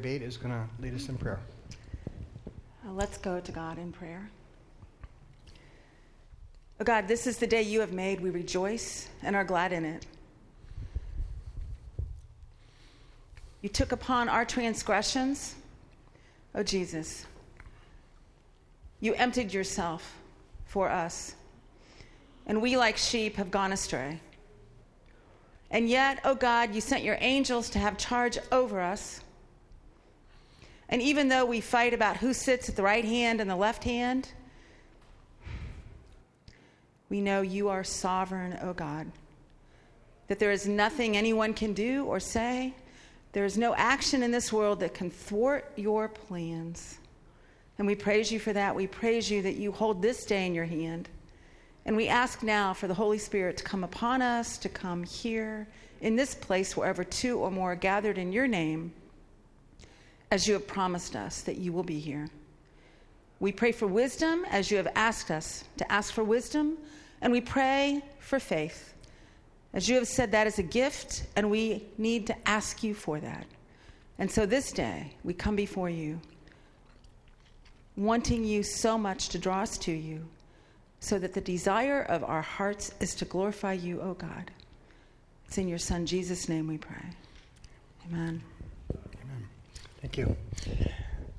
Bate is going to lead us in prayer. Uh, Let's go to God in prayer. Oh God, this is the day you have made. We rejoice and are glad in it. You took upon our transgressions, oh Jesus. You emptied yourself for us, and we, like sheep, have gone astray. And yet, oh God, you sent your angels to have charge over us. And even though we fight about who sits at the right hand and the left hand, we know you are sovereign, O God. That there is nothing anyone can do or say. There is no action in this world that can thwart your plans. And we praise you for that. We praise you that you hold this day in your hand. And we ask now for the Holy Spirit to come upon us, to come here in this place, wherever two or more are gathered in your name, as you have promised us that you will be here. We pray for wisdom as you have asked us to ask for wisdom, and we pray for faith. As you have said, that is a gift, and we need to ask you for that. And so this day, we come before you, wanting you so much to draw us to you, so that the desire of our hearts is to glorify you, O God. It's in your Son, Jesus' name, we pray. Amen. Thank you.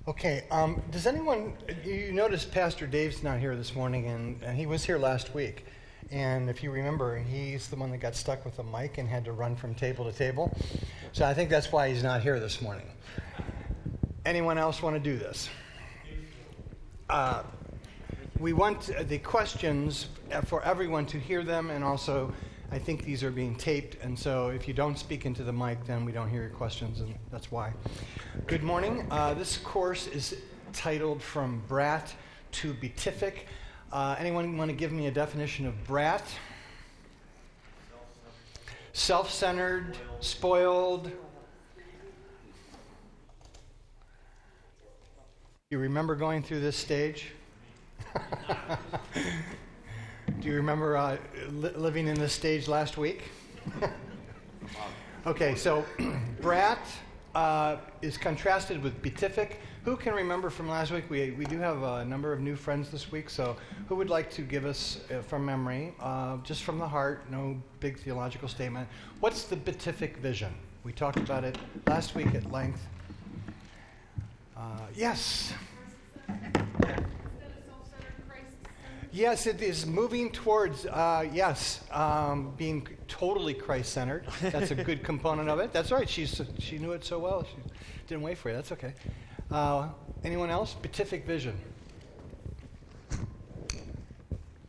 Okay, um, does anyone, you notice Pastor Dave's not here this morning, and, and he was here last week. And if you remember, he's the one that got stuck with a mic and had to run from table to table. So I think that's why he's not here this morning. Anyone else want to do this? Uh, we want the questions for everyone to hear them, and also I think these are being taped, and so if you don't speak into the mic, then we don't hear your questions, and that's why. Good morning. Uh, this course is titled From Brat to Beatific. Uh, anyone want to give me a definition of brat? Self centered, spoiled. You remember going through this stage? Do you remember uh, li- living in this stage last week? okay, so brat uh, is contrasted with beatific. Who can remember from last week? We, we do have a number of new friends this week, so who would like to give us uh, from memory, uh, just from the heart, no big theological statement? What's the beatific vision? We talked about it last week at length. Uh, yes. Yes, it is moving towards, uh, yes, um, being totally Christ centered. That's a good component of it. That's right. She's, she knew it so well. She didn't wait for it. That's okay. Uh, anyone else? Beatific vision.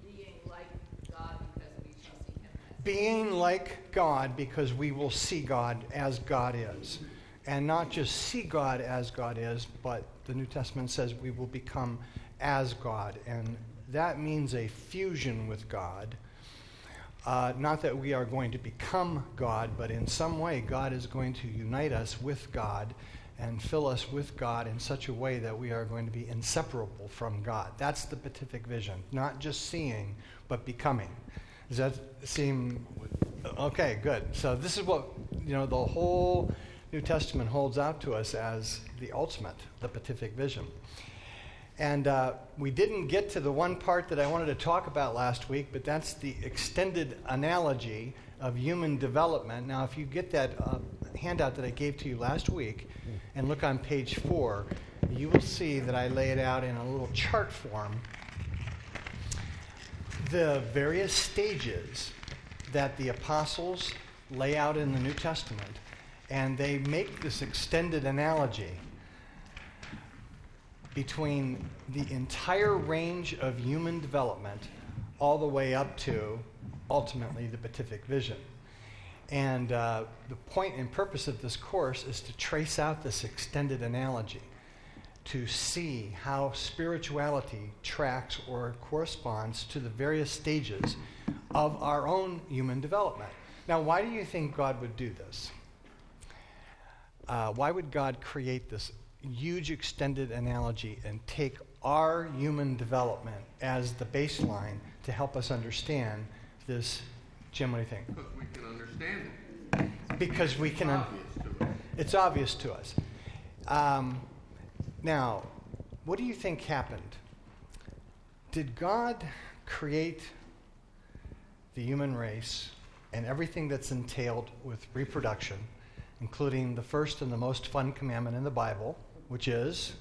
Being like God because we shall see him. Being like God because we will see God as God is. And not just see God as God is, but the New Testament says we will become as God. And that means a fusion with God. Uh, not that we are going to become God, but in some way, God is going to unite us with God and fill us with God in such a way that we are going to be inseparable from God. That's the beatific vision. Not just seeing, but becoming. Does that seem okay? Good. So this is what you know. The whole New Testament holds out to us as the ultimate, the beatific vision. And uh, we didn't get to the one part that I wanted to talk about last week, but that's the extended analogy of human development. Now, if you get that uh, handout that I gave to you last week and look on page four, you will see that I lay it out in a little chart form. The various stages that the apostles lay out in the New Testament, and they make this extended analogy between the entire range of human development all the way up to ultimately the beatific vision. And uh, the point and purpose of this course is to trace out this extended analogy, to see how spirituality tracks or corresponds to the various stages of our own human development. Now, why do you think God would do this? Uh, why would God create this huge extended analogy and take our human development as the baseline to help us understand this. Jim, what do you think? Because we can understand it. Because we can. It's obvious to us. It's obvious to us. Um, now, what do you think happened? Did God create the human race and everything that's entailed with reproduction, including the first and the most fun commandment in the Bible, which is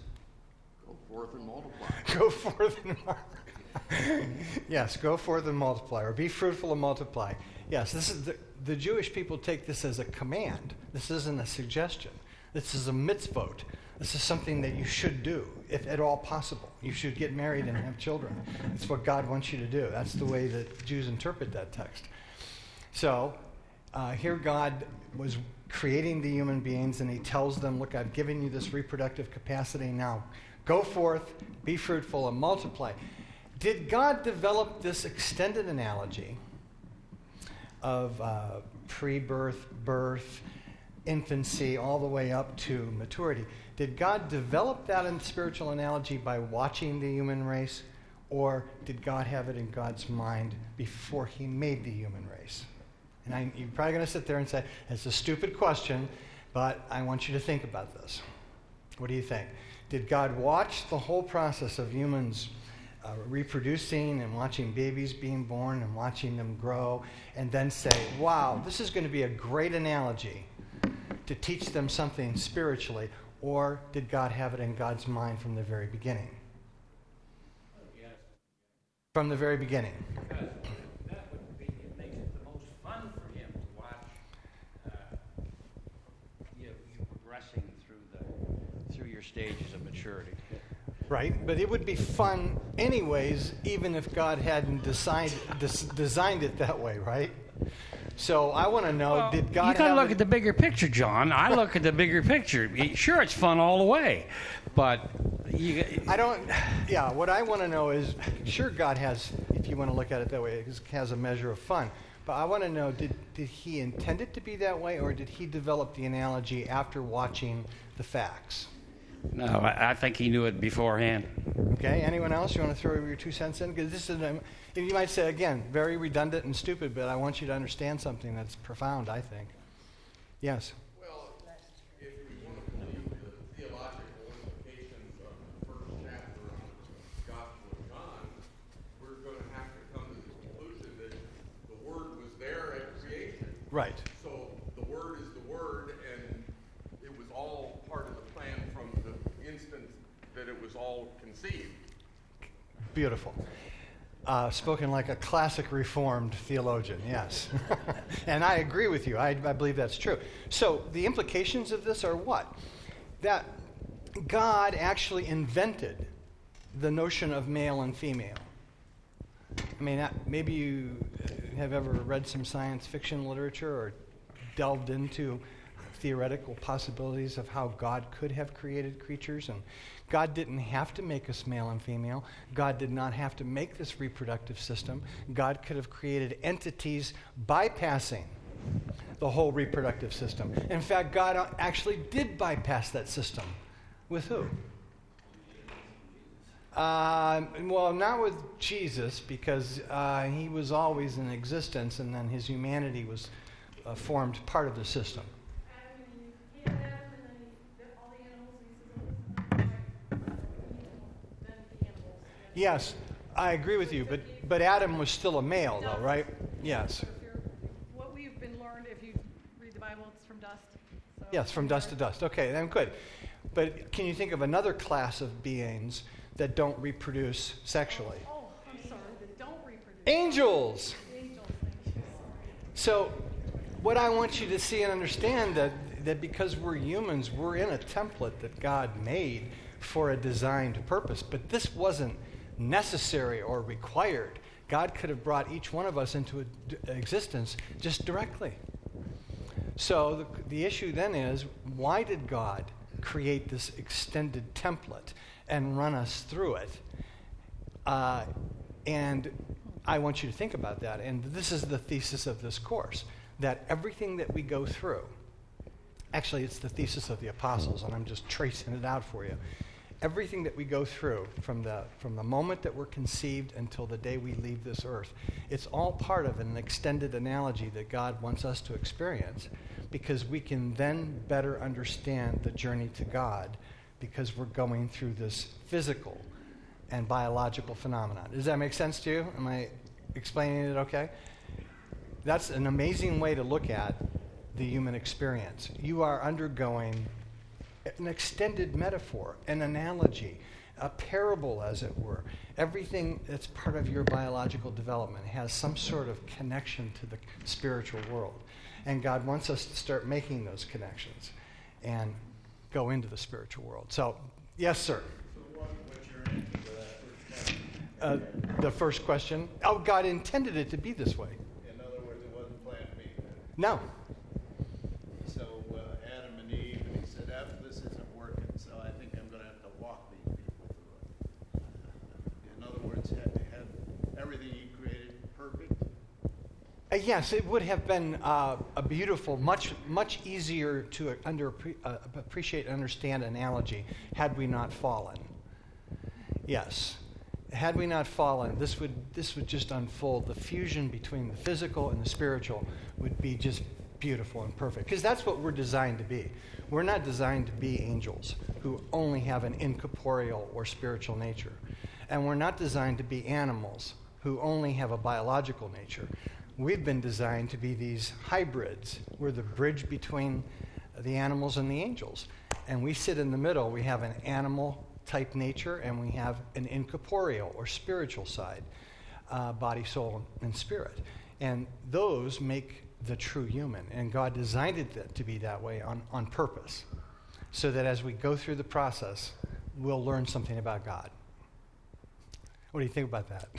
Go forth and multiply. go forth and multiply. yes, go forth and multiply, or be fruitful and multiply. Yes, this is the, the Jewish people take this as a command. This isn't a suggestion. This is a mitzvot. This is something that you should do, if at all possible. You should get married and have children. It's what God wants you to do. That's the way that Jews interpret that text. So, uh, here God was creating the human beings, and He tells them, Look, I've given you this reproductive capacity. Now, go forth, be fruitful, and multiply. Did God develop this extended analogy of uh, pre birth, birth, infancy, all the way up to maturity? Did God develop that in spiritual analogy by watching the human race, or did God have it in God's mind before He made the human race? And I, you're probably going to sit there and say, it's a stupid question, but I want you to think about this. What do you think? Did God watch the whole process of humans uh, reproducing and watching babies being born and watching them grow, and then say, wow, this is going to be a great analogy to teach them something spiritually? Or did God have it in God's mind from the very beginning? From the very beginning. Because that would be, it makes it the most fun for him to watch uh, you, you progressing through the through your stages of maturity. Right, but it would be fun anyways, even if God hadn't designed, des- designed it that way, right? So I want to know: Well, Did God? you got to look at the bigger picture, John. I look at the bigger picture. Sure, it's fun all the way, but you, I don't. Yeah, what I want to know is: Sure, God has, if you want to look at it that way, has a measure of fun. But I want to know: Did did He intend it to be that way, or did He develop the analogy after watching the facts? No, I, I think he knew it beforehand. Okay. Anyone else? You want to throw your two cents in? Because this is, um, you might say again, very redundant and stupid, but I want you to understand something that's profound. I think. Yes. Well, if we want to believe the theological implications of the first chapter of the Gospel of John, we're going to have to come to the conclusion that the Word was there at creation. Right. So the Word is the Word, and it was all part of the plan from the instant that it was all conceived. Beautiful. Uh, spoken like a classic Reformed theologian, yes. and I agree with you. I, I believe that's true. So the implications of this are what? That God actually invented the notion of male and female. I mean, maybe you have ever read some science fiction literature or delved into theoretical possibilities of how God could have created creatures. And God didn't have to make us male and female. God did not have to make this reproductive system. God could have created entities bypassing the whole reproductive system. In fact, God actually did bypass that system. With who? Uh, well, not with Jesus, because uh, he was always in existence, and then his humanity was uh, formed part of the system. Yes, I agree with you, but, but Adam was still a male, though, right? Yes. What we've been learned, if you read the Bible, it's from dust. So Yes, from dust to dust. Okay, then good. But can you think of another class of beings that don't reproduce sexually? Oh, oh I'm sorry, that don't reproduce. Angels! Angels. So, what I want you to see and understand that that because we're humans, we're in a template that God made for a designed purpose. But this wasn't necessary or required. God could have brought each one of us into existence just directly. So the, the issue then is why did God create this extended template and run us through it? Uh, and I want you to think about that. And this is the thesis of this course that everything that we go through, actually, it's the thesis of the apostles, and I'm just tracing it out for you. Everything that we go through from the, from the moment that we're conceived until the day we leave this earth, it's all part of an extended analogy that God wants us to experience because we can then better understand the journey to God because we're going through this physical and biological phenomenon. Does that make sense to you? Am I explaining it okay? That's an amazing way to look at the human experience. You are undergoing an extended metaphor, an analogy, a parable, as it were. Everything that's part of your biological development has some sort of connection to the spiritual world. And God wants us to start making those connections and go into the spiritual world. So, yes, sir. So what, what's your answer to that first? Uh, the first question. Oh, God intended it to be this way. In other words, it wasn't planned to be. No. So uh, Adam and Eve, and he said, after this isn't working, so I think I'm gonna have to walk these people through it. In other words, had, had everything he created perfect? Uh, yes, it would have been uh, a beautiful, much much easier to under, uh, appreciate and understand analogy had we not fallen. Yes, had we not fallen, this would this would just unfold. The fusion between the physical and the spiritual would be just beautiful and perfect. Because that's what we're designed to be. We're not designed to be angels who only have an incorporeal or spiritual nature, and we're not designed to be animals who only have a biological nature. We've been designed to be these hybrids. We're the bridge between the animals and the angels. And we sit in the middle. We have an animal type nature and we have an incorporeal or spiritual side uh, body, soul, and spirit. And those make the true human. And God designed it to be that way on, on purpose. So that as we go through the process, we'll learn something about God. What do you think about that?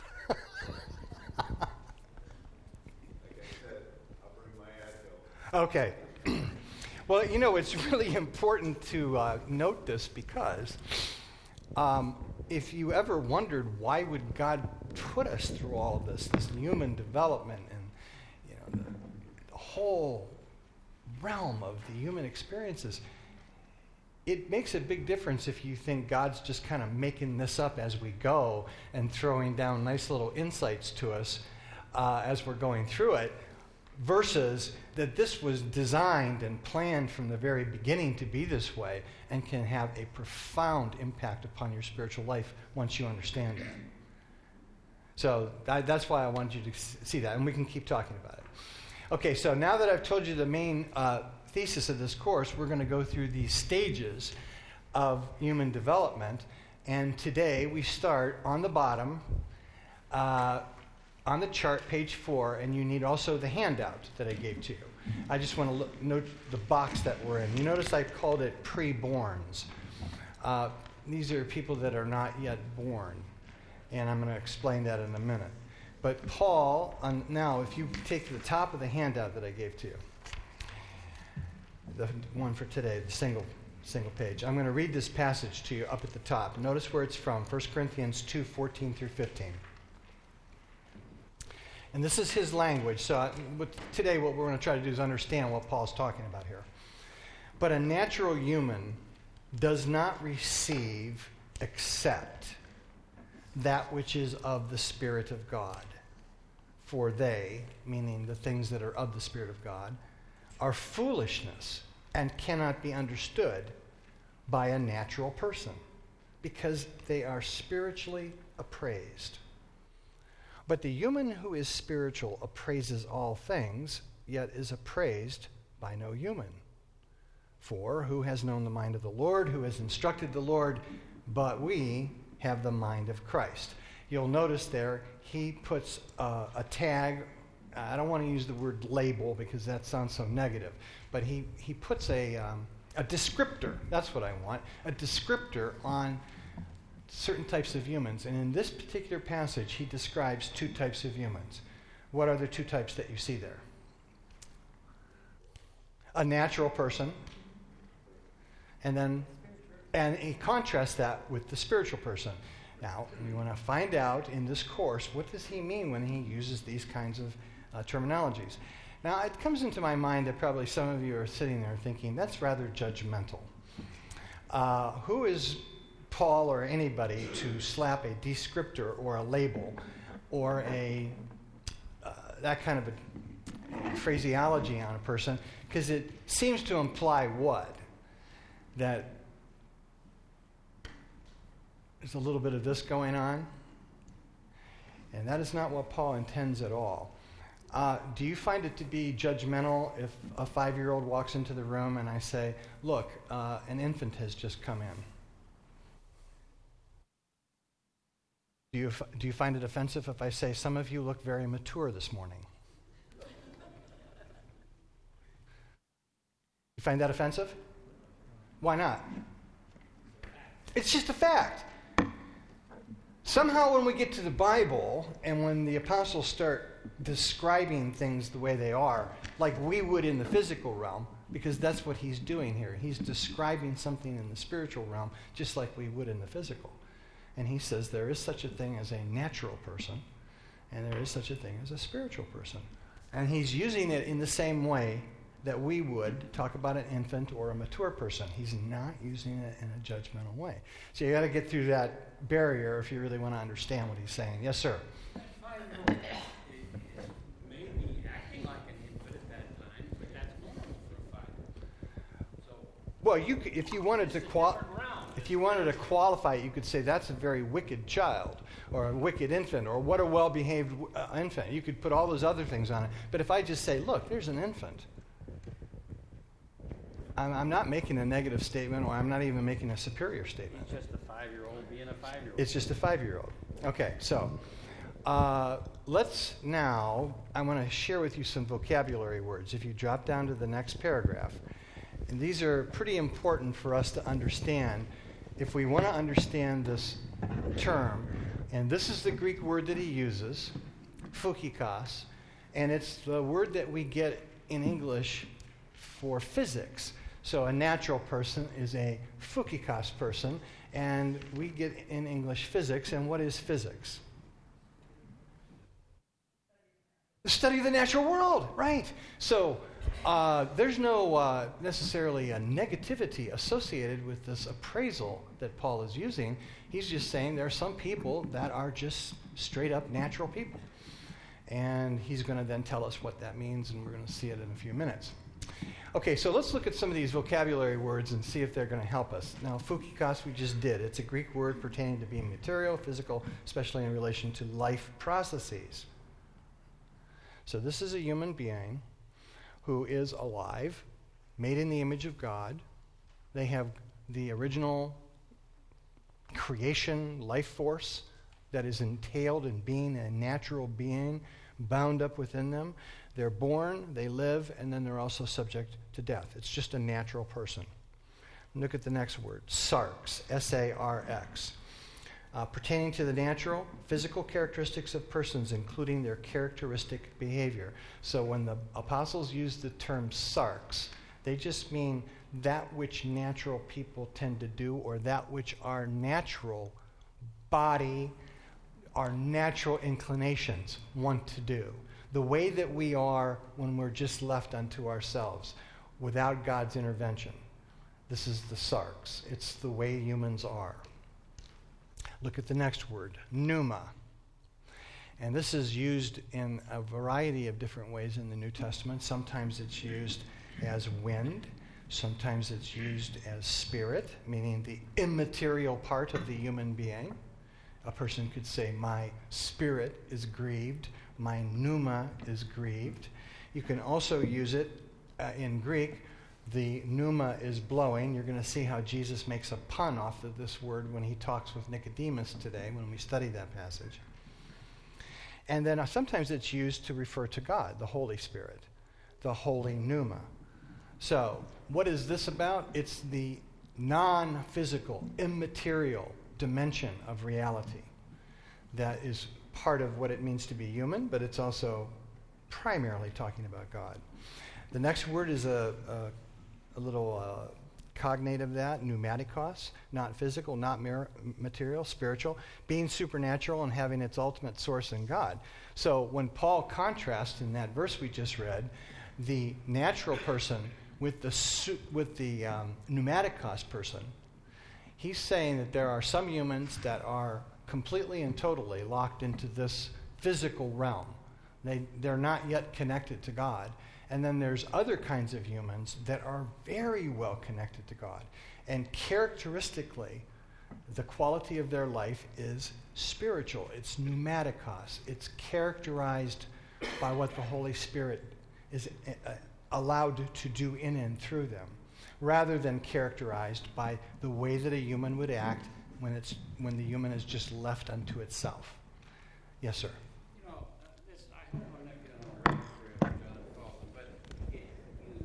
Like I said, I'll bring my Advil. Okay. well, you know, it's really important to uh, note this because um, if you ever wondered why would God put us through all of this, this human development and you know the, the whole realm of the human experiences, it makes a big difference if you think God's just kind of making this up as we go and throwing down nice little insights to us uh, as we're going through it, versus that this was designed and planned from the very beginning to be this way and can have a profound impact upon your spiritual life once you understand it. So that, that's why I wanted you to see that, and we can keep talking about it. Okay, so now that I've told you the main uh, thesis of this course, we're going to go through these stages of human development. And today we start on the bottom, uh, on the chart, page four, and you need also the handout that I gave to you. I just want to look, note the box that we're in. You notice I called it pre-borns. Uh, these are people that are not yet born, and I'm going to explain that in a minute. But Paul, on, now, if you take the top of the handout that I gave to you, the one for today, the single single page. I'm going to read this passage to you up at the top. Notice where it's from 1 Corinthians 2 14 through 15. And this is his language. So today, what we're going to try to do is understand what Paul's talking about here. But a natural human does not receive except that which is of the Spirit of God. For they, meaning the things that are of the Spirit of God, are foolishness and cannot be understood by a natural person because they are spiritually appraised. But the human who is spiritual appraises all things, yet is appraised by no human. For who has known the mind of the Lord, who has instructed the Lord, but we have the mind of Christ. You'll notice there, he puts uh, a tag. I don't want to use the word label because that sounds so negative, but he, he puts a, um, a descriptor, that's what I want, a descriptor on certain types of humans. And in this particular passage, he describes two types of humans. What are the two types that you see there? A natural person, and then, and he contrasts that with the spiritual person. Now, we want to find out in this course what does he mean when he uses these kinds of uh, terminologies. Now, it comes into my mind that probably some of you are sitting there thinking, that's rather judgmental. Uh, who is Paul or anybody to slap a descriptor or a label or a uh, that kind of a phraseology on a person because it seems to imply what that there's a little bit of this going on and that is not what Paul intends at all. Uh, do you find it to be judgmental if a five year old walks into the room and I say, Look, uh, an infant has just come in? Do you, do you find it offensive if I say, Some of you look very mature this morning? You find that offensive? Why not? It's just a fact. Somehow, when we get to the Bible and when the apostles start describing things the way they are, like we would in the physical realm, because that's what he's doing here. He's describing something in the spiritual realm just like we would in the physical. And he says there is such a thing as a natural person, and there is such a thing as a spiritual person. And he's using it in the same way that we would talk about an infant or a mature person. He's not using it in a judgmental way. So you got to get through that barrier if you really want to understand what he's saying. Yes, sir. Well, you if you wanted to qual- different ground. If you wanted to qualify it, you could say that's a very wicked child or a wicked infant or what a well-behaved uh, infant. You could put all those other things on it. But if I just say, look, there's an infant. I'm, I'm not making a negative statement or I'm not even making a superior statement. It's just a five-year-old being a five-year-old. It's just a five-year-old. Okay, so uh, let's now. I want to share with you some vocabulary words. If you drop down to the next paragraph, and these are pretty important for us to understand if we want to understand this term. And this is the Greek word that he uses, phukikos, and it's the word that we get in English for physics. So a natural person is a phukikos person, and we get in English physics. And what is physics? The study of the natural world, right? So uh, there's no uh, necessarily a negativity associated with this appraisal that Paul is using. He's just saying there are some people that are just straight up natural people. And he's going to then tell us what that means, and we're going to see it in a few minutes. Okay, so let's look at some of these vocabulary words and see if they're going to help us. Now, phukikos we just did. It's a Greek word pertaining to being material, physical, especially in relation to life processes. So this is a human being who is alive, made in the image of God. They have the original creation life force that is entailed in being a natural being bound up within them. They're born, they live, and then they're also subject to death. It's just a natural person. Look at the next word sarx, S A R X. Uh, pertaining to the natural, physical characteristics of persons, including their characteristic behavior. So when the apostles use the term sarx, they just mean that which natural people tend to do or that which our natural body, our natural inclinations want to do. The way that we are when we're just left unto ourselves without God's intervention. This is the sarx. It's the way humans are. Look at the next word, pneuma. And this is used in a variety of different ways in the New Testament. Sometimes it's used as wind, sometimes it's used as spirit, meaning the immaterial part of the human being. A person could say, My spirit is grieved, my pneuma is grieved. You can also use it uh, in Greek the pneuma is blowing. You're going to see how Jesus makes a pun off of this word when he talks with Nicodemus today, when we study that passage. And then uh, sometimes it's used to refer to God, the Holy Spirit, the holy pneuma. So, what is this about? It's the non physical, immaterial dimension of reality that is part of what it means to be human, but it's also primarily talking about God. The next word is a, a, a little uh, cognate of that, pneumatikos, not physical, not mer- material, spiritual, being supernatural and having its ultimate source in God. So when Paul contrasts in that verse we just read, the natural person with the, su- with the um, pneumatikos person, He's saying that there are some humans that are completely and totally locked into this physical realm. They, they're not yet connected to God. And then there's other kinds of humans that are very well connected to God. And characteristically, the quality of their life is spiritual. It's pneumatikos, It's characterized by what the Holy Spirit is uh, allowed to do in and through them, rather than characterized by the way that a human would act when, it's, when the human is just left unto itself. Yes, sir. You know, uh, this, I hope I'm not getting on a record here, John Calvin, but it, you,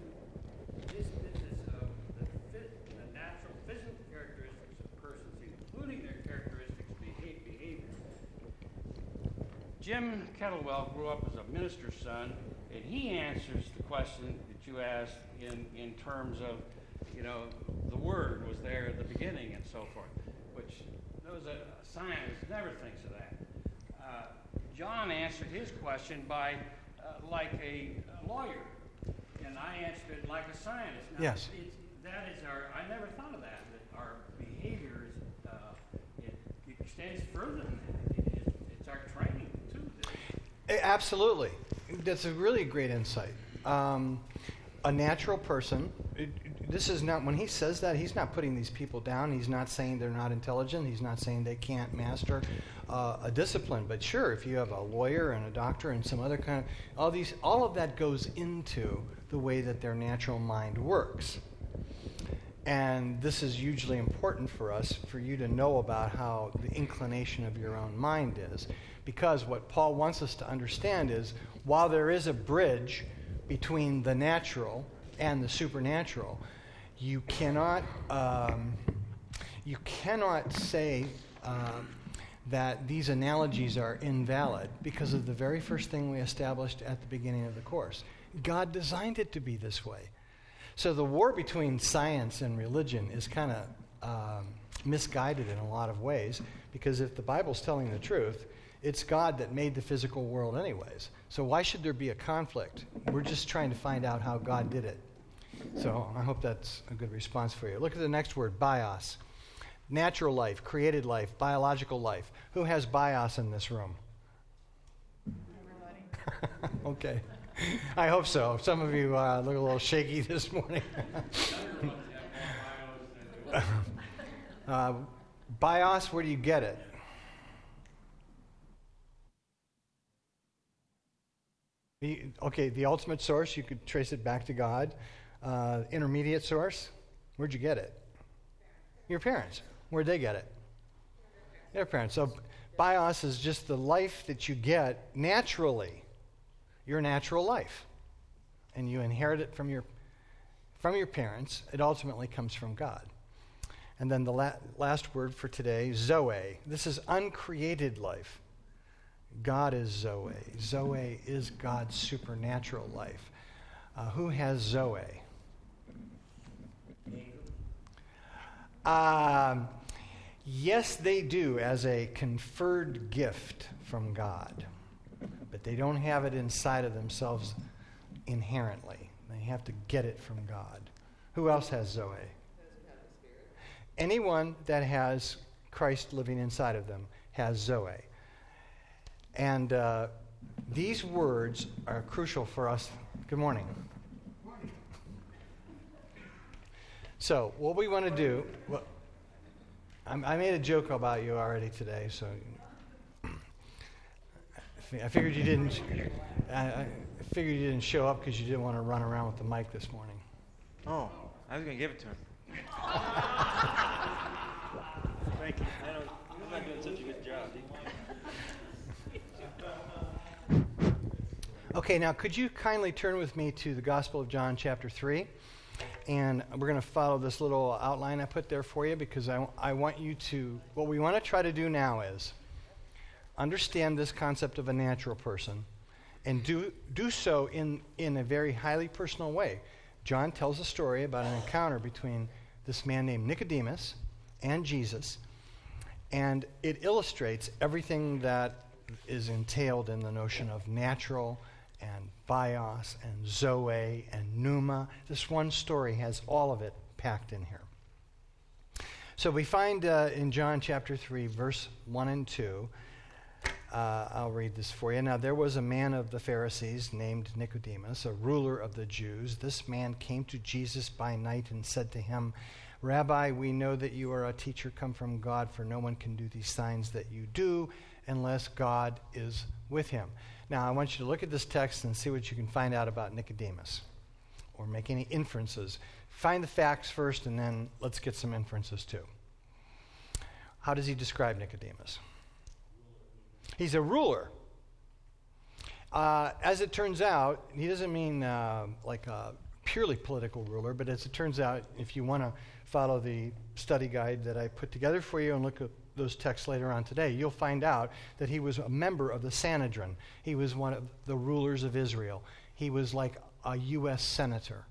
this, this is, uh, the phys, the natural physical characteristics of persons, including their characteristics, behave, behavior. Jim Kettlewell grew up as a minister's son, and he answers the question that you asked in, in terms of, you know, the word was there at the beginning and so forth, which those a scientist never thinks of that. Uh, John answered his question by uh, like a, a lawyer, and I answered it like a scientist. Now, Yes. It's, that is our. I never thought of that. That our behaviors uh, it, it extends further than that. It, it, it's our training too. that- A- Absolutely. That's a really great insight. Um, a natural person, it- this is not, when he says that, he's not putting these people down. He's not saying they're not intelligent. He's not saying they can't master uh, a discipline. But sure, if you have a lawyer and a doctor and some other kind of, all these, all of that goes into the way that their natural mind works. And this is hugely important for us, for you to know about how the inclination of your own mind is. Because what Paul wants us to understand is while there is a bridge between the natural and the supernatural, you cannot, um, you cannot say um, that these analogies are invalid because of the very first thing we established at the beginning of the course. God designed it to be this way. So the war between science and religion is kind of um, misguided in a lot of ways because if the Bible's telling the truth, it's God that made the physical world, anyways. So why should there be a conflict? We're just trying to find out how God did it. So I hope that's a good response for you. Look at the next word bios. Natural life, created life, biological life. Who has bios in this room? okay. I hope so. Some of you uh, look a little shaky this morning. uh, bios, where do you get it? The, okay, the ultimate source, you could trace it back to God. Uh, intermediate source, where'd you get it? Your parents. Where'd they get it? Their parents. So bios is just the life that you get naturally, your natural life. And you inherit it from your, from your parents. It ultimately comes from God. And then the la- last word for today, Zoe. This is uncreated life. God is Zoe. Zoe is God's supernatural life. Uh, who has Zoe? Um, yes, they do as a conferred gift from God, but they don't have it inside of themselves inherently. They have to get it from God. Who else has Zoe? Anyone that has Christ living inside of them has Zoe. And uh, these words are crucial for us. Good morning. So, what we want to do, well, I'm, I made a joke about you already today, so I figured you didn't. I, I figured you didn't show up because you didn't want to run around with the mic this morning. Oh, I was gonna give it to him. Thank you. I don't, I'm not doing such a good job. Okay, now could you kindly turn with me to the Gospel of John, chapter 3? And we're going to follow this little outline I put there for you because I, I want you to, what we want to try to do now is understand this concept of a natural person and do, do so in, in a very highly personal way. John tells a story about an encounter between this man named Nicodemus and Jesus, and it illustrates everything that is entailed in the notion of natural and bios and zoe and pneuma. This one story has all of it packed in here. So we find uh, in John chapter 3, verse 1 and 2, uh, I'll read this for you. Now, there was a man of the Pharisees named Nicodemus, a ruler of the Jews. This man came to Jesus by night and said to him, Rabbi, we know that you are a teacher come from God, for no one can do these signs that you do unless God is with him. Now, I want you to look at this text and see what you can find out about Nicodemus or make any inferences. Find the facts first, and then let's get some inferences too. How does he describe Nicodemus? He's a ruler. Uh, as it turns out, he doesn't mean uh, like a purely political ruler, but as it turns out, if you want to follow the study guide that I put together for you and look at those texts later on today, you'll find out that he was a member of the Sanhedrin. He was one of the rulers of Israel. He was like a U.S. senator,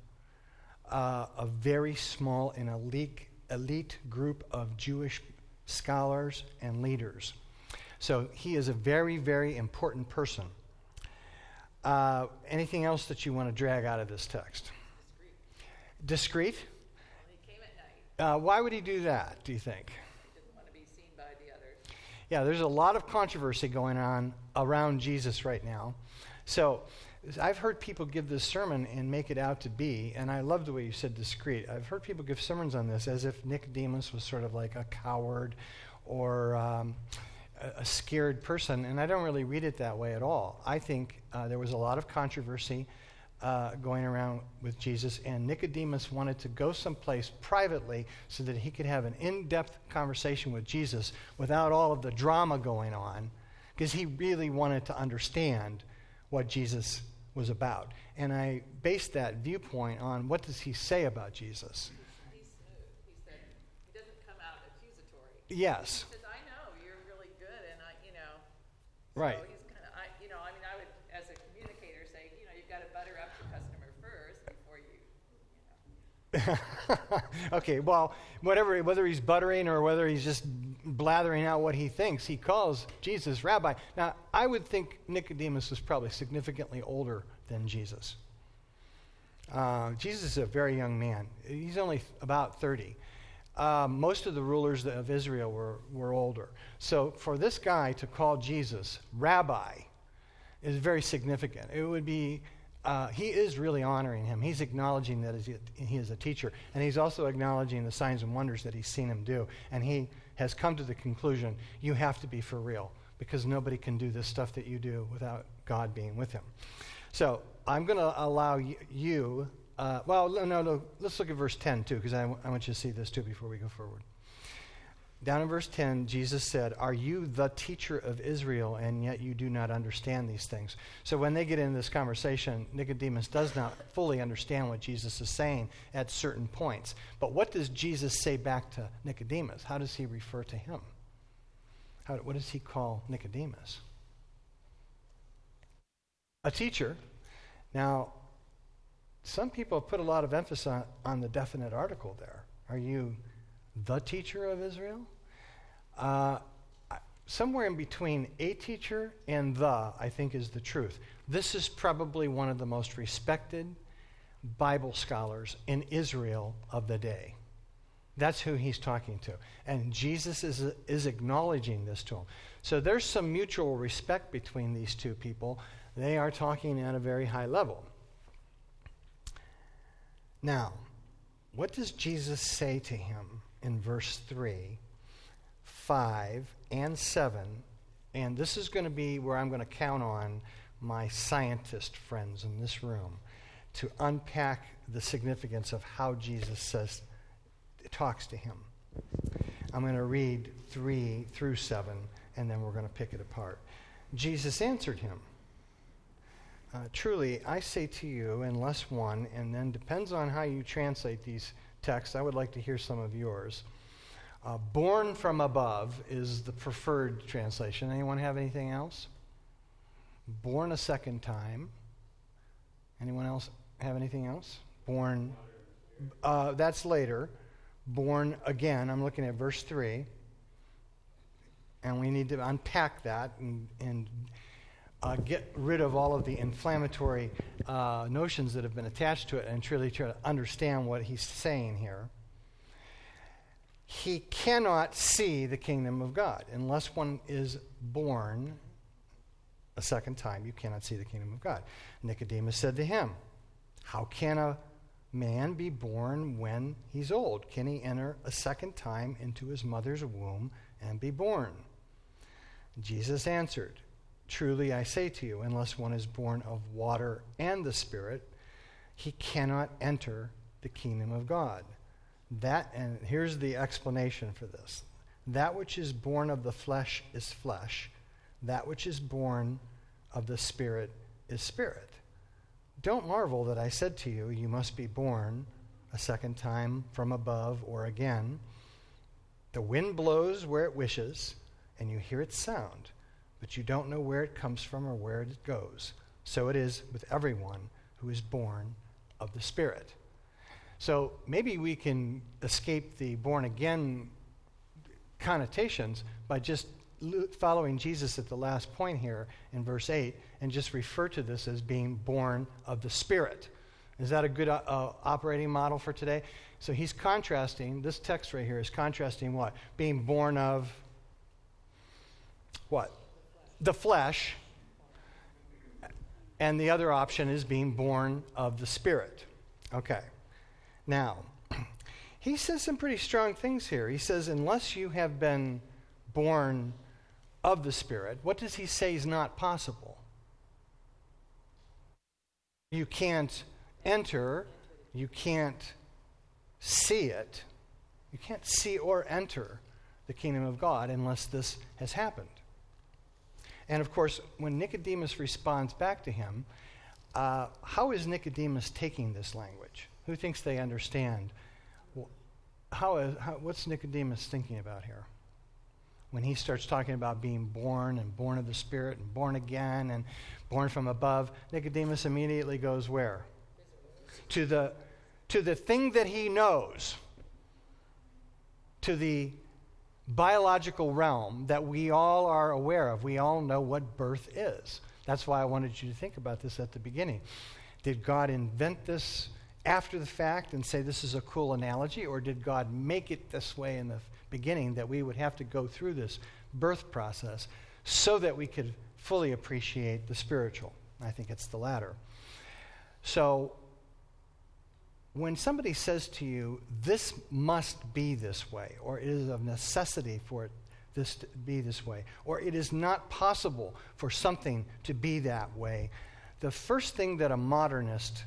uh, a very small and elite, elite group of Jewish scholars and leaders. So he is a very, very important person. Uh, anything else that you want to drag out of this text? Discreet. Discreet? He came at night. Uh, why would he do that, do you think? Yeah, there's a lot of controversy going on around Jesus right now. So I've heard people give this sermon and make it out to be, and I love the way you said discreet. I've heard people give sermons on this as if Nicodemus was sort of like a coward or um, a, a scared person, and I don't really read it that way at all. I think uh, there was a lot of controversy uh, going around with Jesus, and Nicodemus wanted to go someplace privately so that he could have an in depth conversation with Jesus without all of the drama going on, because he really wanted to understand what Jesus was about. And I based that viewpoint on what does he say about Jesus? He's. He said, he doesn't come out accusatory. Yes, He says, I know you're really good, and I, you know. Right. So he's kind of, I, you know, I mean, I would, as a communicator, say, you know, you've got to butter up your customer first before you, you know. okay, well, whatever, whether he's buttering or whether he's just blathering out what he thinks, he calls Jesus rabbi. Now, I would think Nicodemus was probably significantly older than Jesus. Uh, Jesus is a very young man. He's only about 30. Uh, most of the rulers of Israel were, were older. So for this guy to call Jesus rabbi is very significant. It would be, uh, he is really honoring him. He's acknowledging that he is a teacher, and he's also acknowledging the signs and wonders that he's seen him do. And he has come to the conclusion you have to be for real because nobody can do this stuff that you do without God being with him. So I'm going to allow y- you, uh, well, no, no, let's look at verse 10 too, because I, w- I want you to see this too before we go forward. Down in verse 10, Jesus said, Are you the teacher of Israel, and yet you do not understand these things? So when they get into this conversation, Nicodemus does not fully understand what Jesus is saying at certain points. But what does Jesus say back to Nicodemus? How does he refer to him? How, what does he call Nicodemus? A teacher. Now, some people put a lot of emphasis on, on the definite article there. Are you the teacher of Israel? Uh, somewhere in between a teacher and the, I think, is the truth. This is probably one of the most respected Bible scholars in Israel of the day. That's who he's talking to. And Jesus is, is acknowledging this to him. So there's some mutual respect between these two people. They are talking at a very high level. Now, what does Jesus say to him in verse 3, 5, and 7? And this is going to be where I'm going to count on my scientist friends in this room to unpack the significance of how Jesus says talks to him. I'm going to read 3 through 7 and then we're going to pick it apart. Jesus answered him, uh, Truly, I say to you, unless one, and then depends on how you translate these texts, I would like to hear some of yours. Uh, born from above is the preferred translation. Anyone have anything else? Born a second time. Anyone else have anything else? Born, uh, that's later. Born again. I'm looking at verse 3. And we need to unpack that and, and uh, get rid of all of the inflammatory uh, notions that have been attached to it and truly try to understand what he's saying here. he cannot see the kingdom of God. Unless one is born a second time, you cannot see the kingdom of God. Nicodemus said to him, How can a man be born when he's old? Can he enter a second time into his mother's womb and be born? Jesus answered, Truly I say to you, unless one is born of water and the Spirit, he cannot enter the kingdom of God. That, and here's the explanation for this that which is born of the flesh is flesh, that which is born of the Spirit is spirit. Don't marvel that I said to you, You must be born a second time from above or again. The wind blows where it wishes, and you hear its sound, but you don't know where it comes from or where it goes. So it is with everyone who is born of the Spirit. So maybe we can escape the born again connotations by just following Jesus at the last point here in verse 8 and just refer to this as being born of the Spirit. Is that a good uh, uh, operating model for today? So he's contrasting, this text right here is contrasting what? Being born of what? The flesh. And the other option is being born of the Spirit. Okay. Now, he says some pretty strong things here. He says, unless you have been born of the Spirit, what does he say is not possible? You can't enter, you can't see it, you can't see or enter the kingdom of God unless this has happened. And of course, when Nicodemus responds back to him, uh, how is Nicodemus taking this language? Who thinks they understand? How is, how, what's Nicodemus thinking about here? when he starts talking about being born and born of the Spirit and born again and born from above, Nicodemus immediately goes where? To the, to the thing that he knows, to the biological realm that we all are aware of. We all know what birth is. That's why I wanted you to think about this at the beginning. Did God invent this after the fact and say this is a cool analogy, or did God make it this way in the beginning that we would have to go through this birth process so that we could fully appreciate the spiritual. I think it's the latter. So, when somebody says to you, this must be this way, or it is of necessity for it this to be this way, or it is not possible for something to be that way, the first thing that a modernist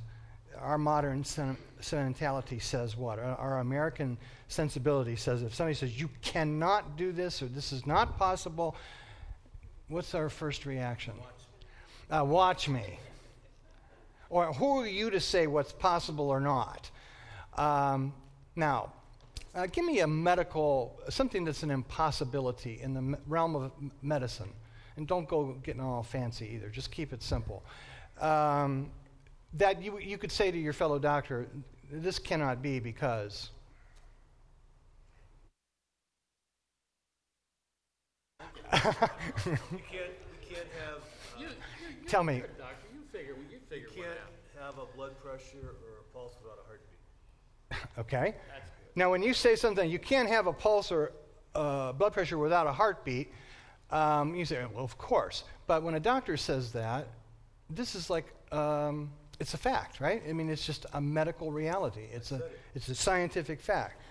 our modern sentimentality says what? Our, our, American sensibility says if somebody says, you cannot do this or this is not possible, what's our first reaction? Watch, uh, watch me. Or who are you to say what's possible or not? Um, now, uh, give me a medical, something that's an impossibility in the realm of medicine. And don't go getting all fancy either, just keep it simple. Um, that you, you could say to your fellow doctor, this cannot be because. you can't, you can't have. Uh, you, you, Tell me. Doctor, you figure, you figure you can't have a blood pressure or a pulse without a heartbeat. okay. Now, when you say something, you can't have a pulse or uh, blood pressure without a heartbeat, um, you say, well, of course. But when a doctor says that, this is like um, it's a fact, right? I mean, it's just a medical reality. It's a, it's a scientific fact.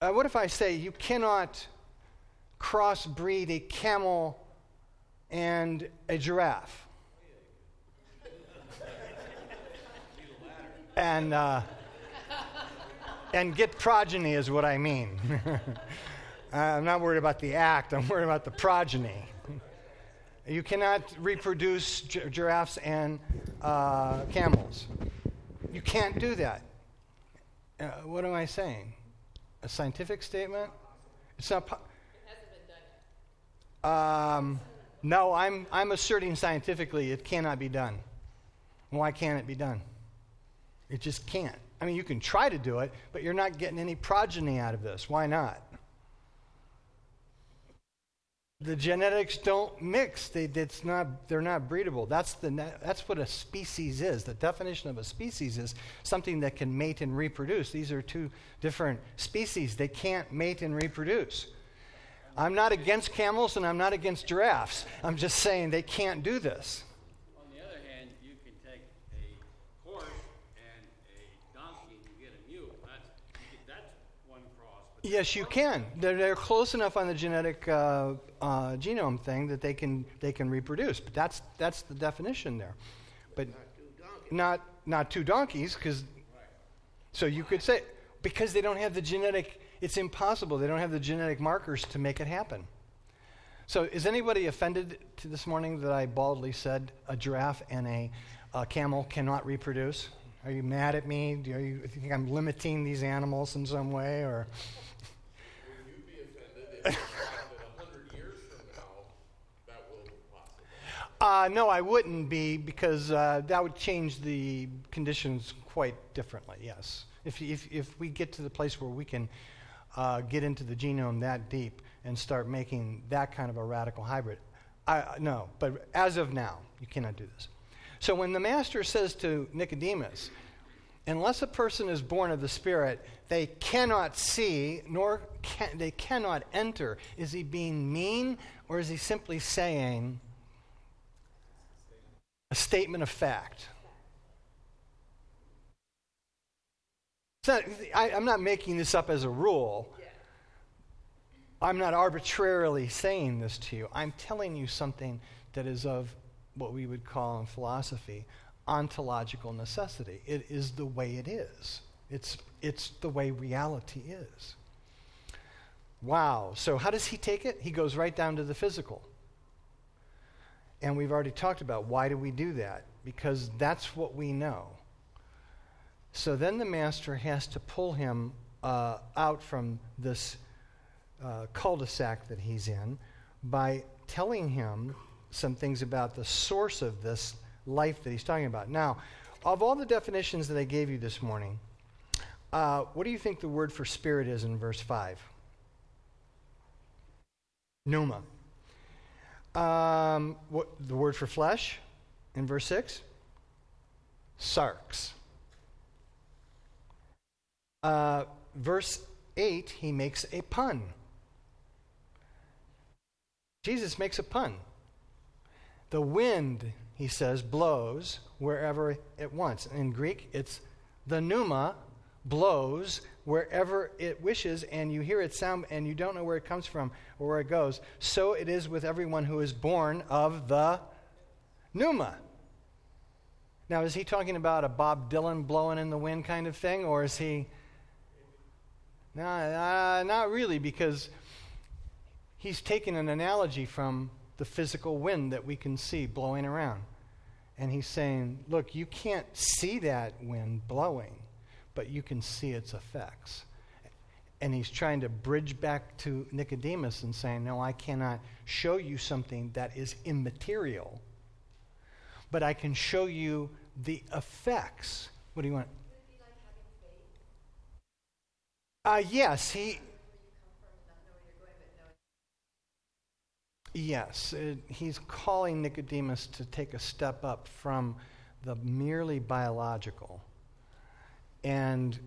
Uh, what if I say you cannot crossbreed a camel and a giraffe? And, uh, and get progeny is what I mean. I'm not worried about the act, I'm worried about the progeny. You cannot reproduce gi- giraffes and uh, camels. You can't do that. Uh, what am I saying? A scientific statement? It's not. Po-. Um, no, I'm, I'm asserting scientifically it cannot be done. Why can't it be done? It just can't. I mean, you can try to do it, but you're not getting any progeny out of this. Why not? The genetics don't mix. They, it's not, they're not breedable. That's, the, that's what a species is. The definition of a species is something that can mate and reproduce. These are two different species. They can't mate and reproduce. I'm not against camels and I'm not against giraffes. I'm just saying they can't do this. On the other hand, you can take a horse and a donkey and you get a mule. That's, you get- that's one cross. But Yes, you can. They're, they're close enough on the genetic uh, uh, genome thing that they can they can reproduce. But that's that's the definition there. But not not two donkeys because. So you could say because they don't have the genetic. It's impossible. They don't have the genetic markers to make it happen. So is anybody offended to this morning that I baldly said a giraffe and a, a camel cannot reproduce? Are you mad at me? Do you think I'm limiting these animals in some way, or? Uh, no, I wouldn't be because uh, that would change the conditions quite differently. Yes, if, if if we get to the place where we can uh, get into the genome that deep and start making that kind of a radical hybrid, I, no. But as of now, you cannot do this. So when the master says to Nicodemus, unless a person is born of the Spirit, they cannot see, nor can, they cannot enter. Is he being mean, or is he simply saying? a statement of fact. Not, I, I'm not making this up as a rule. I'm not arbitrarily saying this to you. I'm telling you something that is of what we would call in philosophy ontological necessity. It is the way it is, it's, it's the way reality is. Wow. So, how does he take it? He goes right down to the physical. And we've already talked about why do we do that? Because that's what we know. So then the master has to pull him uh, out from this uh, cul de sac that he's in by telling him some things about the source of this life that he's talking about. Now, of all the definitions that I gave you this morning, uh, what do you think the word for spirit is in verse 5? Pneuma. Um, what, the word for flesh in verse 6? Sarx. Uh, verse 8, he makes a pun. Jesus makes a pun. The wind, he says, blows wherever it wants. In Greek, it's the pneuma blows wherever it wishes, and you hear it sound, and you don't know where it comes from or where it goes. So it is with everyone who is born of the pneuma. Now, is he talking about a Bob Dylan blowing in the wind kind of thing, or is he. No, uh, not really, because he's taking an analogy from the physical wind that we can see blowing around. And he's saying, look, you can't see that wind blowing, but you can see its effects. And he's trying to bridge back to Nicodemus and saying, no, I cannot show you something that is immaterial, but I can show you the effects. What do you want? Uh, yes, he. Yes, it, he's calling Nicodemus to take a step up from the merely biological and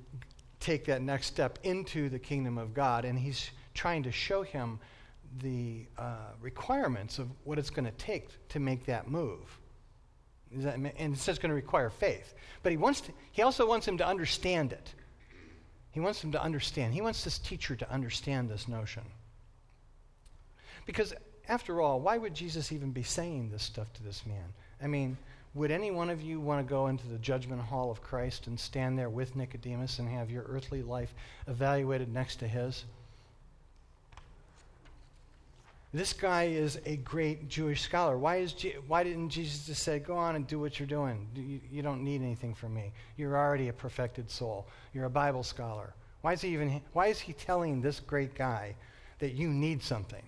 take that next step into the kingdom of God. And he's trying to show him the uh, requirements of what it's going to take to make that move. That, and it's just going to require faith. But he, wants to, he also wants him to understand it. He wants him to understand. He wants this teacher to understand this notion. Because, after all, why would Jesus even be saying this stuff to this man? I mean, would any one of you want to go into the judgment hall of Christ and stand there with Nicodemus and have your earthly life evaluated next to his? This guy is a great Jewish scholar. Why, is Je- why didn't Jesus just say, Go on and do what you're doing? You, you don't need anything from me. You're already a perfected soul. You're a Bible scholar. Why is he even why is he telling this great guy that you need something?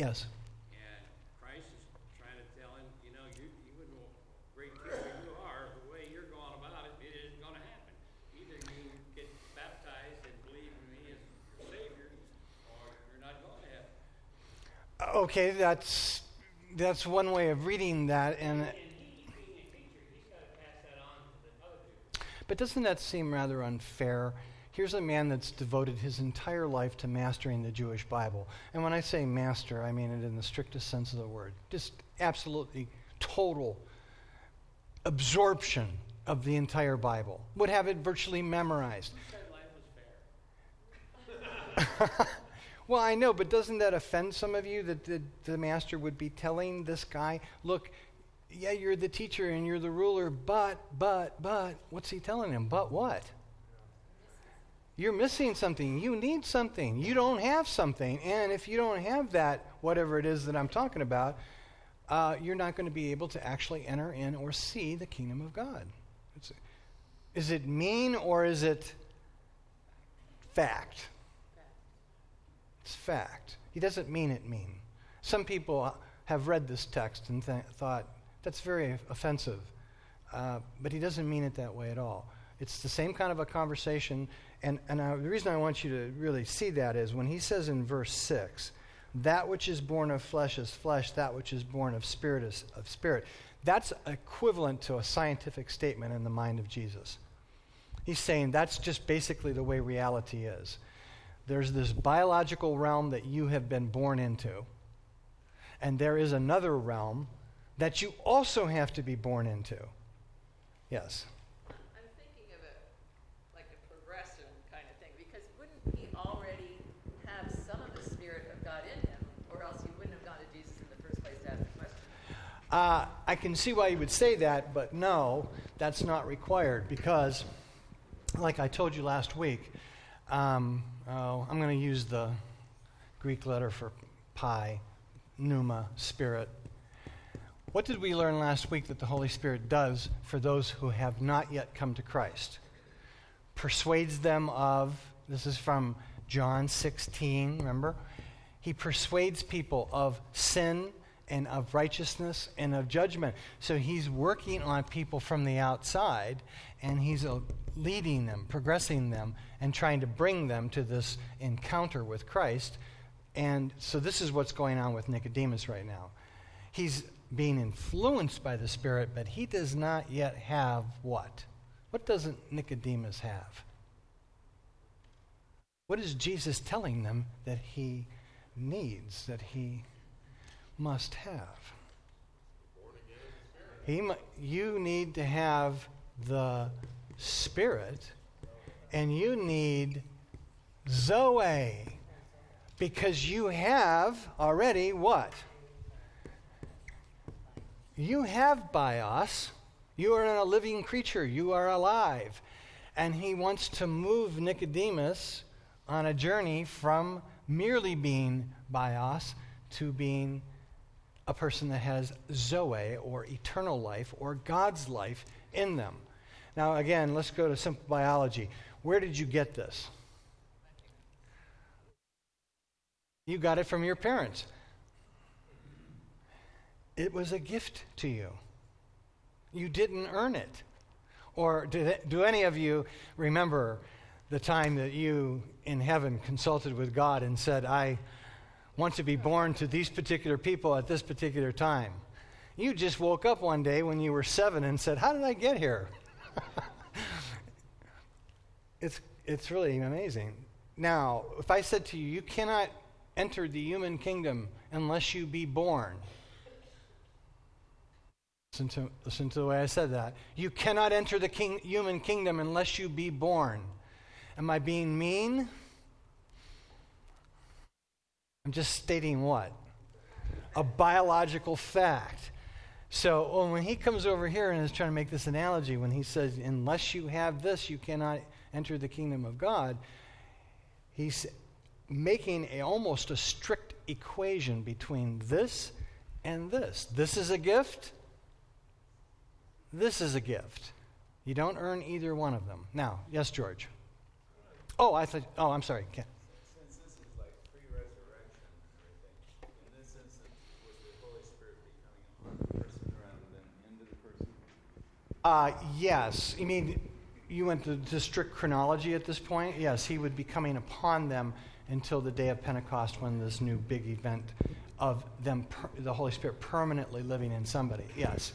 Yes. And Christ is trying to tell him, you know, you, you wouldn't great teacher you are, the way you're going about it, it isn't going to happen. Either you get baptized and believe in me as your Savior, or you're not going to heaven. Okay, that's that's one way of reading that, and. and but doesn't that seem rather unfair Here's a man that's devoted his entire life to mastering the Jewish Bible. And when I say master, I mean it in the strictest sense of the word. Just absolutely total absorption of the entire Bible. Would have it virtually memorized. well, I know, but doesn't that offend some of you that the, the master would be telling this guy, look, yeah, you're the teacher and you're the ruler, but, but, but, what's he telling him? But what? You're missing something. You need something. You don't have something. And if you don't have that, whatever it is that I'm talking about, uh, you're not going to be able to actually enter in or see the kingdom of God. It's, is it mean or is it fact? It's fact. He doesn't mean it mean. Some people have read this text and th- thought, that's very offensive. Uh, but he doesn't mean it that way at all. It's the same kind of a conversation. And, and I, the reason I want you to really see that is when he says in verse 6, that which is born of flesh is flesh, that which is born of spirit is of spirit. That's equivalent to a scientific statement in the mind of Jesus. He's saying that's just basically the way reality is. There's this biological realm that you have been born into, and there is another realm that you also have to be born into. Yes. I'm thinking of it like a progression kind of thing, because wouldn't he already have some of the Spirit of God in him, or else he wouldn't have gone to Jesus in the first place to ask the question? Uh, I can see why you would say that, but no, that's not required because, like I told you last week, um, oh, I'm going to use the Greek letter for pi, pneuma, spirit. What did we learn last week that the Holy Spirit does for those who have not yet come to Christ? Persuades them of, this is from John 16, remember? He persuades people of sin and of righteousness and of judgment. So he's working on people from the outside and he's uh, leading them, progressing them, and trying to bring them to this encounter with Christ. And so this is what's going on with Nicodemus right now. He's being influenced by the Spirit, but he does not yet have what? What doesn't Nicodemus have? What is Jesus telling them that he needs, that he must have? He, you need to have the Spirit, and you need Zoe, because you have already what? You have bios. You are a living creature. You are alive. And he wants to move Nicodemus on a journey from merely being bios to being a person that has Zoe or eternal life or God's life in them. Now, again, let's go to simple biology. Where did you get this? You got it from your parents. It was a gift to you. You didn't earn it. Or do, do any of you remember the time that you in heaven consulted with God and said, I want to be born to these particular people at this particular time? You just woke up one day when you were seven and said, How did I get here? it's, it's really amazing. Now, if I said to you, You cannot enter the human kingdom unless you be born, Listen to, listen to the way I said that. You cannot enter the king, human kingdom unless you be born. Am I being mean? I'm just stating what? A biological fact. So oh, when he comes over here and is trying to make this analogy, when he says, unless you have this, you cannot enter the kingdom of God, he's making a, almost a strict equation between this and this. This is a gift this is a gift. You don't earn either one of them. Now, yes, George. Oh, I thought. Oh, I'm sorry. Since this is like pre-resurrection, in this instance, was the Holy Spirit becoming upon the person rather than into the person? Uh, yes. You mean you went to, to strict chronology at this point? Yes, he would be coming upon them until the day of Pentecost when this new big event of them, per, the Holy Spirit permanently living in somebody. Yes.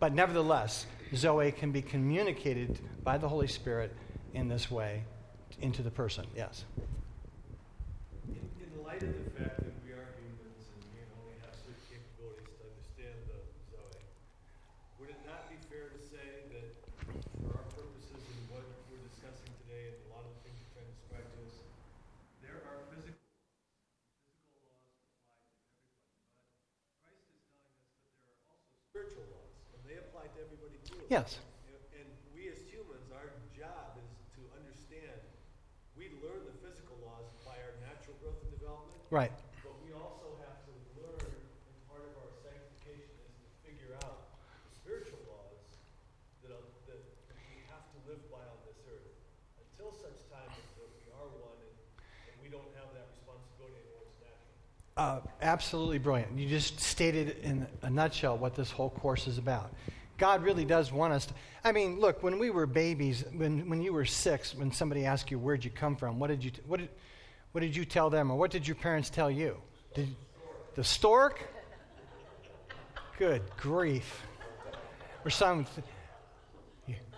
But nevertheless, Zoe can be communicated by the Holy Spirit in this way into the person. Yes. In, in light of the fact that we are humans and we only have certain capabilities to understand the Zoe, would it not be fair to say that for our purposes and what we're discussing today and a lot of the things you're trying to describe to us, there are physical, physical laws applied to everybody, but Christ is telling us that there are also spiritual laws, and they apply to everybody too. Yes. And- we as humans, our job is to understand, we learn the physical laws by our natural growth and development. Right. But we also have to learn, and part of our sanctification is to figure out the spiritual laws that, are- that we have to live by on this earth. Until such time as that we are one and, and we don't have that responsibility anymore natural. Uh, absolutely brilliant. You just stated in a nutshell what this whole course is about. God really does want us to. I mean, look, when we were babies, when, when you were six, when somebody asked you, Where'd you come from? What did you, what, did, what did you tell them? Or what did your parents tell you? Did, the stork? Good grief. Or some.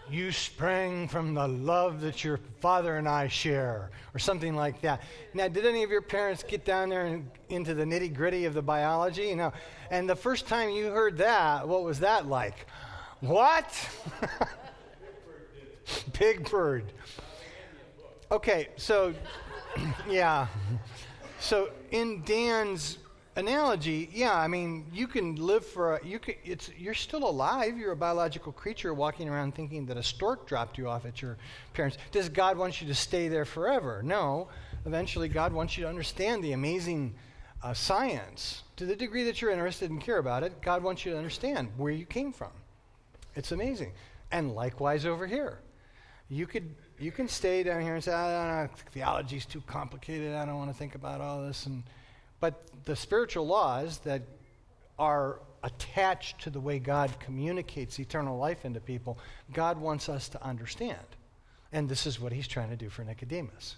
You sprang from the love that your father and I share, or something like that. Now, did any of your parents get down there and into the nitty gritty of the biology? You know, and the first time you heard that, what was that like? What? Big Bird. Okay, so, yeah. So in Dan's analogy, yeah, I mean, you can live for a, you can, it's you're still alive. You're a biological creature walking around thinking that a stork dropped you off at your parents. Does God want you to stay there forever? No. Eventually, God wants you to understand the amazing uh, science to the degree that you're interested and care about it. God wants you to understand where you came from. It's amazing, and likewise over here. You could you can stay down here and say, I don't know, theology's too complicated. I don't want to think about all this and but the spiritual laws that are attached to the way God communicates eternal life into people, God wants us to understand. And this is what he's trying to do for Nicodemus.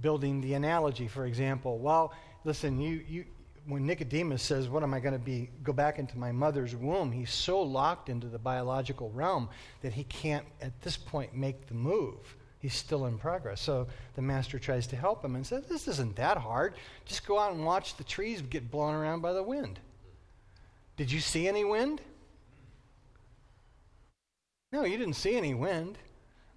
Building the analogy, for example. Well, listen, you, you, when Nicodemus says, What am I going to be? Go back into my mother's womb, he's so locked into the biological realm that he can't, at this point, make the move. He's still in progress. So the master tries to help him and says, This isn't that hard. Just go out and watch the trees get blown around by the wind. Did you see any wind? No, you didn't see any wind,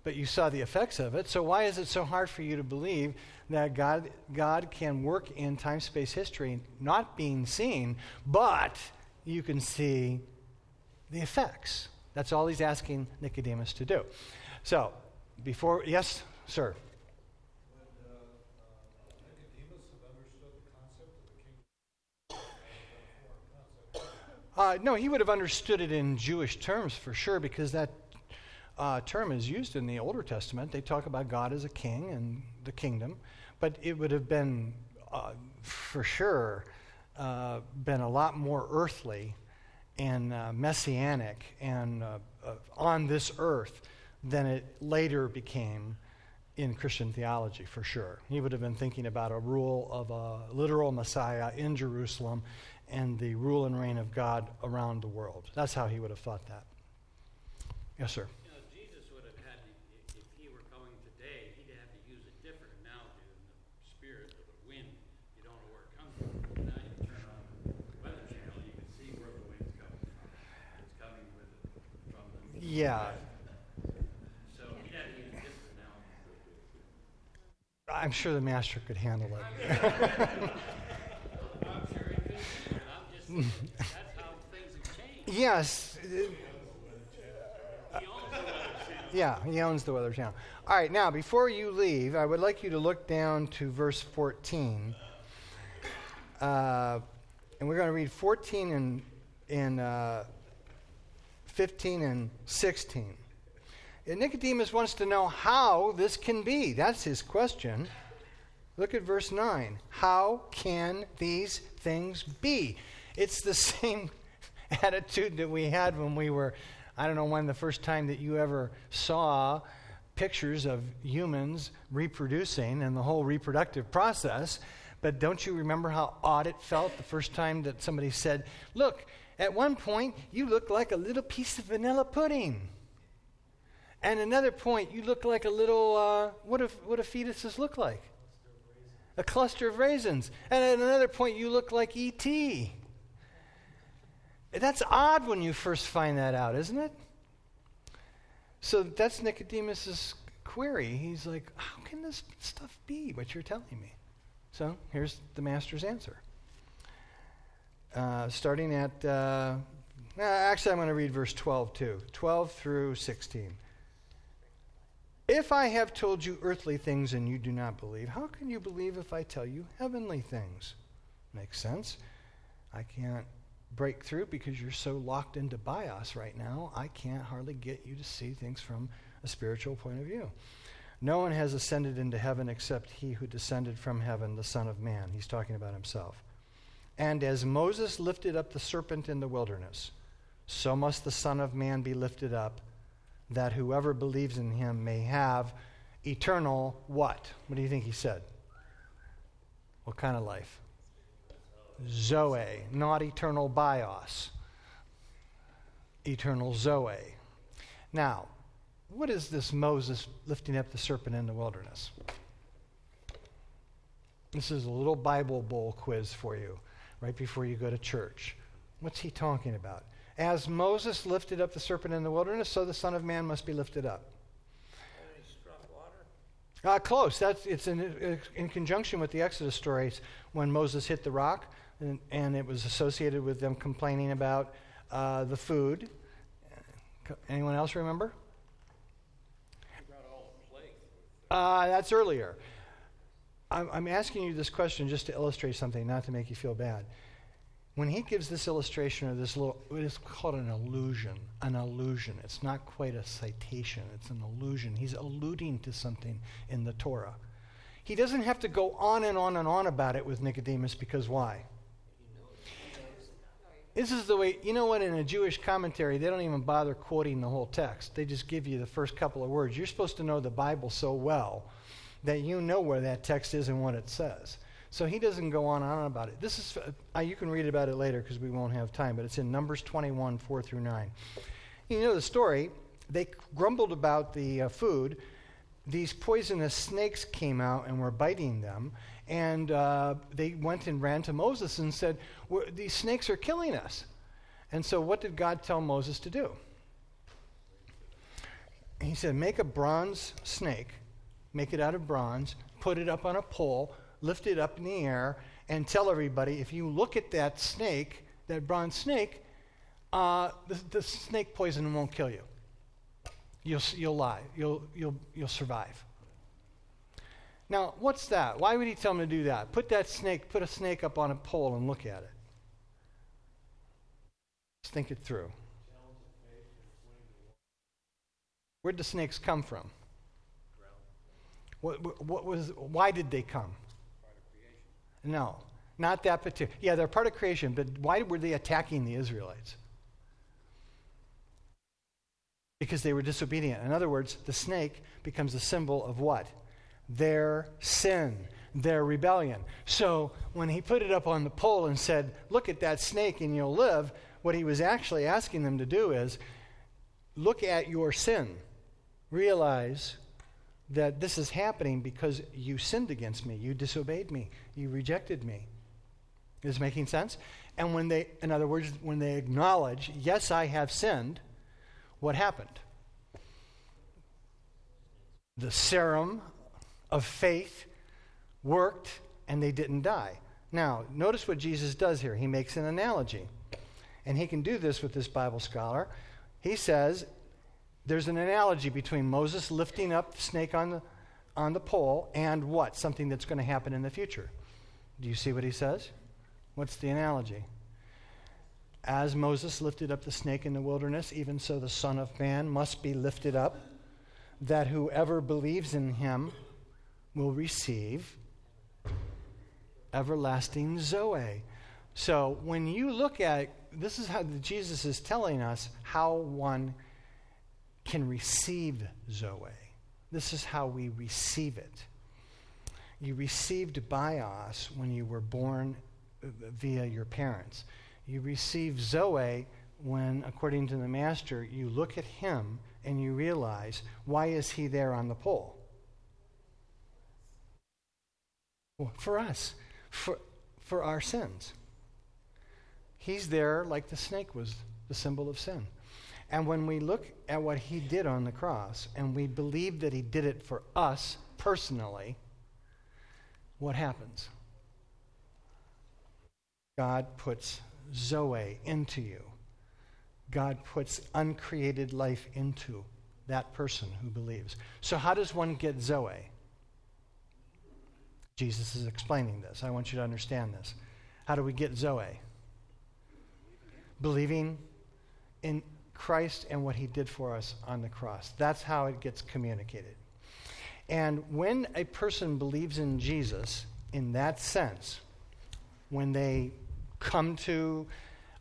but you saw the effects of it. So why is it so hard for you to believe that God, God can work in time space history not being seen, but you can see the effects? That's all he's asking Nicodemus to do. So, before, yes, sir. Uh, no, he would have understood it in Jewish terms for sure, because that uh, term is used in the Older Testament. They talk about God as a king and the kingdom, but it would have been, uh, for sure, uh, been a lot more earthly and uh, messianic and uh, uh, on this earth than it later became in Christian theology, for sure. He would have been thinking about a rule of a literal Messiah in Jerusalem and the rule and reign of God around the world. That's how he would have thought that. Yes, sir. You know, Jesus would have had to, if, if he were coming today, he'd have to use a different analogy than the spirit or the wind. You don't know where it comes from. Now you turn on the weather channel, you can see where the wind's coming from. It's coming with it from the. Yeah. So he'd have to use a different analogy. I'm sure the master could handle it. I'm sure he could, but I'm just, saying, that's how things have changed. yes. He owns the weather channel. Yeah, he owns the Weather Channel. All right, now, before you leave, I would like you to look down to verse 14. Uh, and we're going to read 14 and, and uh, 15 and 16. And Nicodemus wants to know how this can be. That's his question. Look at verse 9. How can these things be? It's the same attitude that we had when we were, I don't know when the first time that you ever saw pictures of humans reproducing and the whole reproductive process. But don't you remember how odd it felt the first time that somebody said, Look, at one point, you look like a little piece of vanilla pudding. And another point, you look like a little, uh, what, do, what do fetuses look like? A cluster of raisins. And at another point, you look like E.T. That's odd when you first find that out, isn't it? So that's Nicodemus's query. He's like, How can this stuff be what you're telling me? So here's the master's answer. Uh, starting at, uh, actually, I'm going to read verse 12 too 12 through 16. If I have told you earthly things and you do not believe, how can you believe if I tell you heavenly things? Makes sense. I can't break through because you're so locked into bios right now. I can't hardly get you to see things from a spiritual point of view. No one has ascended into heaven except he who descended from heaven, the Son of Man. He's talking about himself. And as Moses lifted up the serpent in the wilderness, so must the Son of Man be lifted up, that whoever believes in him may have eternal what? What do you think he said? What kind of life? Zoe, not eternal bios. Eternal Zoe. Now, what is this Moses lifting up the serpent in the wilderness? This is a little Bible bowl quiz for you right before you go to church. What's he talking about? As Moses lifted up the serpent in the wilderness, so the Son of Man must be lifted up. Uh, close. That's, it's in, in conjunction with the Exodus stories when Moses hit the rock, and, and it was associated with them complaining about uh, the food. Anyone else remember? Uh, that's earlier. I'm, I'm asking you this question just to illustrate something, not to make you feel bad. When he gives this illustration or this little, it is called an allusion. An allusion. It's not quite a citation, it's an allusion. He's alluding to something in the Torah. He doesn't have to go on and on and on about it with Nicodemus because why? This is the way, you know what, in a Jewish commentary, they don't even bother quoting the whole text. They just give you the first couple of words. You're supposed to know the Bible so well that you know where that text is and what it says. So he doesn't go on and on about it. This is, uh, you can read about it later because we won't have time, but it's in Numbers 21, 4 through 9. You know the story. They grumbled about the uh, food. These poisonous snakes came out and were biting them. And uh, they went and ran to Moses and said, These snakes are killing us. And so, what did God tell Moses to do? He said, Make a bronze snake make it out of bronze, put it up on a pole, lift it up in the air, and tell everybody if you look at that snake, that bronze snake, uh, the, the snake poison won't kill you. You'll, you'll lie. You'll, you'll, you'll survive. Now, what's that? Why would he tell him to do that? Put that snake, put a snake up on a pole and look at it. Let's think it through. Where'd the snakes come from? What, what was, why did they come? No, not that particular. Yeah, they're part of creation, but why were they attacking the Israelites? Because they were disobedient. In other words, the snake becomes a symbol of what? Their sin, their rebellion. So when he put it up on the pole and said, Look at that snake and you'll live, what he was actually asking them to do is look at your sin. Realize that this is happening because you sinned against me, you disobeyed me, you rejected me. Is making sense? And when they, in other words, when they acknowledge, yes, I have sinned, what happened? The serum of faith worked and they didn't die. Now, notice what Jesus does here. He makes an analogy. And he can do this with this Bible scholar. He says, there's an analogy between Moses lifting up the snake on the, on the pole and what? Something that's going to happen in the future. Do you see what he says? What's the analogy? As Moses lifted up the snake in the wilderness, even so the Son of Man must be lifted up, that whoever believes in him will receive everlasting Zoe. So when you look at this is how Jesus is telling us how one can receive Zoe. This is how we receive it. You received bios when you were born uh, via your parents. You receive Zoe when, according to the Master, you look at him and you realize, why is he there on the pole? Well, for us, for, for our sins. He's there like the snake was the symbol of sin. And when we look at what he did on the cross and we believe that he did it for us personally, what happens? God puts Zoe into you. God puts uncreated life into that person who believes. So, how does one get Zoe? Jesus is explaining this. I want you to understand this. How do we get Zoe? Believing in Christ and what he did for us on the cross. That's how it gets communicated. And when a person believes in Jesus in that sense, when they come to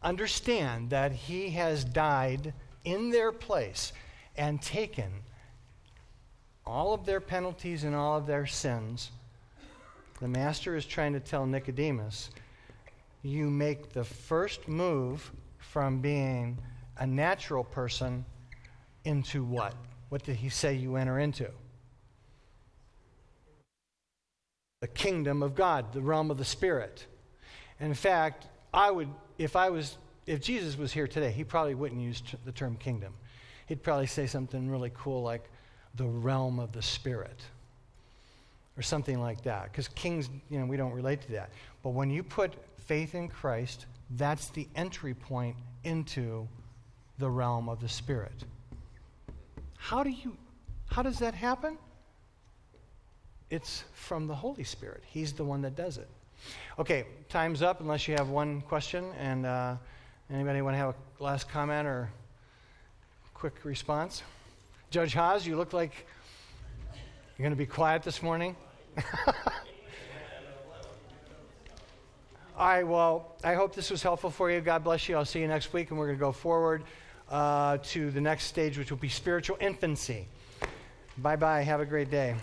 understand that he has died in their place and taken all of their penalties and all of their sins, the master is trying to tell Nicodemus, you make the first move from being a natural person into what? What did he say you enter into? The kingdom of God, the realm of the Spirit. in fact, I would, if I was, if Jesus was here today, he probably wouldn't use t- the term kingdom. He'd probably say something really cool like the realm of the Spirit or something like that. Because kings, you know, we don't relate to that. But when you put faith in Christ, that's the entry point into the realm of the Spirit. How do you how does that happen? It's from the Holy Spirit. He's the one that does it. Okay, time's up unless you have one question. And uh, anybody want to have a last comment or quick response? Judge Haas, you look like you're going to be quiet this morning. All right, well, I hope this was helpful for you. God bless you. I'll see you next week, and we're going to go forward uh, to the next stage, which will be spiritual infancy. Bye bye. Have a great day.